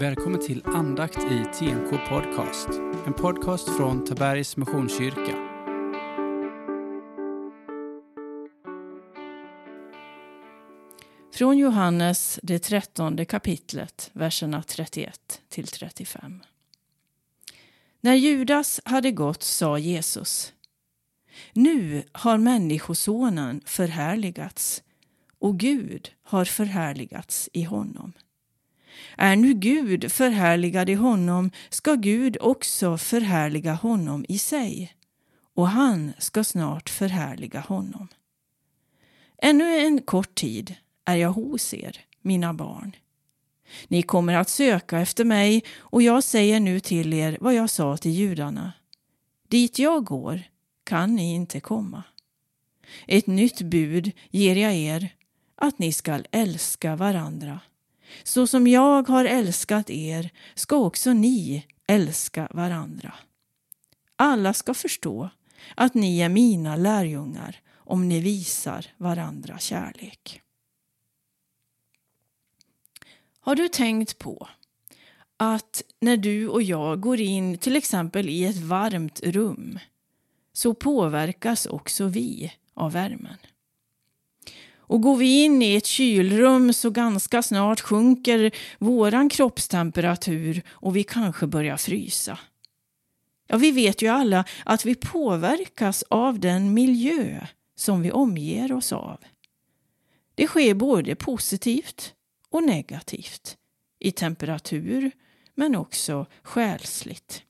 Välkommen till andakt i TNK Podcast. En podcast från Tabergs Missionskyrka. Från Johannes, det trettonde kapitlet, verserna 31 till 35. När Judas hade gått sa Jesus Nu har Människosonen förhärligats och Gud har förhärligats i honom. Är nu Gud förhärligad i honom ska Gud också förhärliga honom i sig och han ska snart förhärliga honom. Ännu en kort tid är jag hos er, mina barn. Ni kommer att söka efter mig och jag säger nu till er vad jag sa till judarna. Dit jag går kan ni inte komma. Ett nytt bud ger jag er, att ni skall älska varandra. Så som jag har älskat er ska också ni älska varandra. Alla ska förstå att ni är mina lärjungar om ni visar varandra kärlek. Har du tänkt på att när du och jag går in till exempel i ett varmt rum så påverkas också vi av värmen? Och går vi in i ett kylrum så ganska snart sjunker våran kroppstemperatur och vi kanske börjar frysa. Ja, vi vet ju alla att vi påverkas av den miljö som vi omger oss av. Det sker både positivt och negativt i temperatur men också själsligt.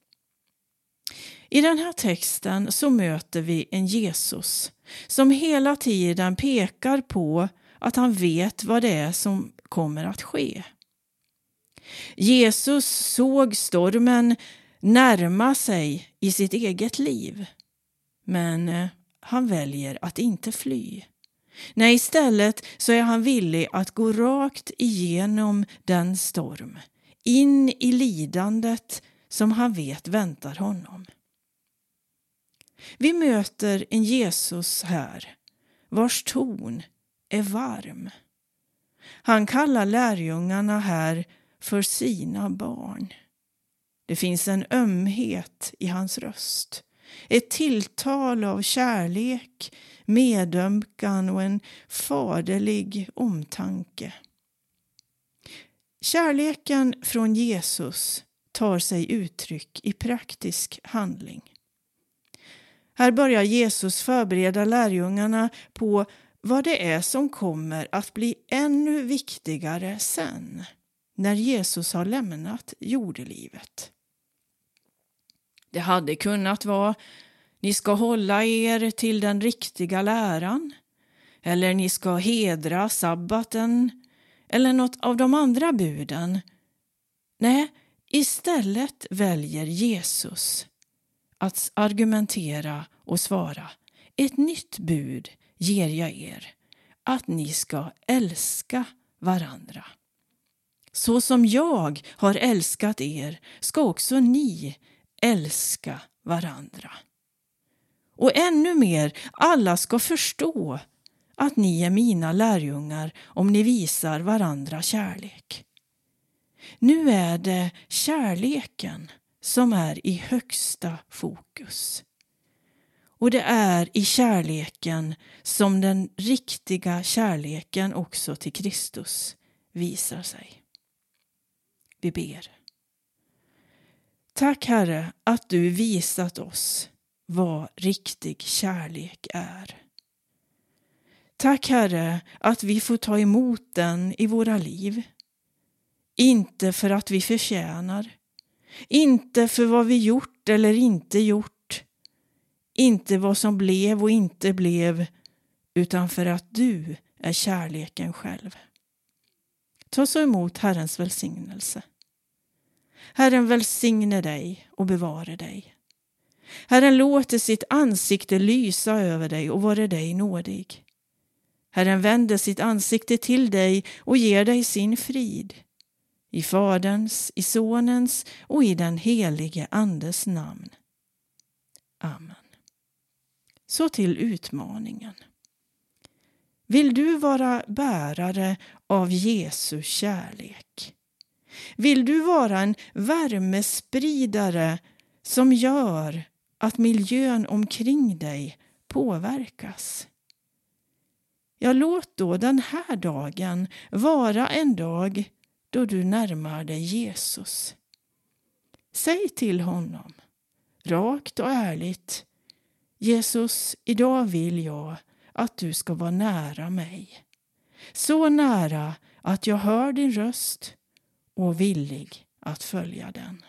I den här texten så möter vi en Jesus som hela tiden pekar på att han vet vad det är som kommer att ske. Jesus såg stormen närma sig i sitt eget liv. Men eh, han väljer att inte fly. Nej, istället så är han villig att gå rakt igenom den storm, in i lidandet som han vet väntar honom. Vi möter en Jesus här vars ton är varm. Han kallar lärjungarna här för sina barn. Det finns en ömhet i hans röst. Ett tilltal av kärlek, medömkan och en faderlig omtanke. Kärleken från Jesus tar sig uttryck i praktisk handling. Här börjar Jesus förbereda lärjungarna på vad det är som kommer att bli ännu viktigare sen, när Jesus har lämnat jordelivet. Det hade kunnat vara ni ska hålla er till den riktiga läran eller ni ska hedra sabbaten eller något av de andra buden. Nej, istället väljer Jesus att argumentera och svara. Ett nytt bud ger jag er, att ni ska älska varandra. Så som jag har älskat er ska också ni älska varandra. Och ännu mer, alla ska förstå att ni är mina lärjungar om ni visar varandra kärlek. Nu är det kärleken som är i högsta fokus. Och det är i kärleken som den riktiga kärleken också till Kristus visar sig. Vi ber. Tack Herre att du visat oss vad riktig kärlek är. Tack Herre att vi får ta emot den i våra liv. Inte för att vi förtjänar, inte för vad vi gjort eller inte gjort. Inte vad som blev och inte blev, utan för att du är kärleken själv. Ta så emot Herrens välsignelse. Herren välsigne dig och bevare dig. Herren låter sitt ansikte lysa över dig och vare dig nådig. Herren vänder sitt ansikte till dig och ger dig sin frid. I Faderns, i Sonens och i den helige Andes namn. Amen. Så till utmaningen. Vill du vara bärare av Jesu kärlek? Vill du vara en värmespridare som gör att miljön omkring dig påverkas? Ja, låt då den här dagen vara en dag då du närmar dig Jesus. Säg till honom, rakt och ärligt, Jesus, idag vill jag att du ska vara nära mig. Så nära att jag hör din röst och villig att följa den.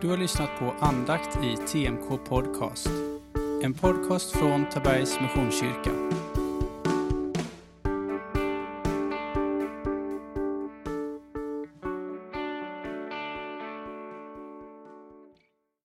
Du har lyssnat på andakt i TMK Podcast. En podcast från Tabergs Missionskyrka.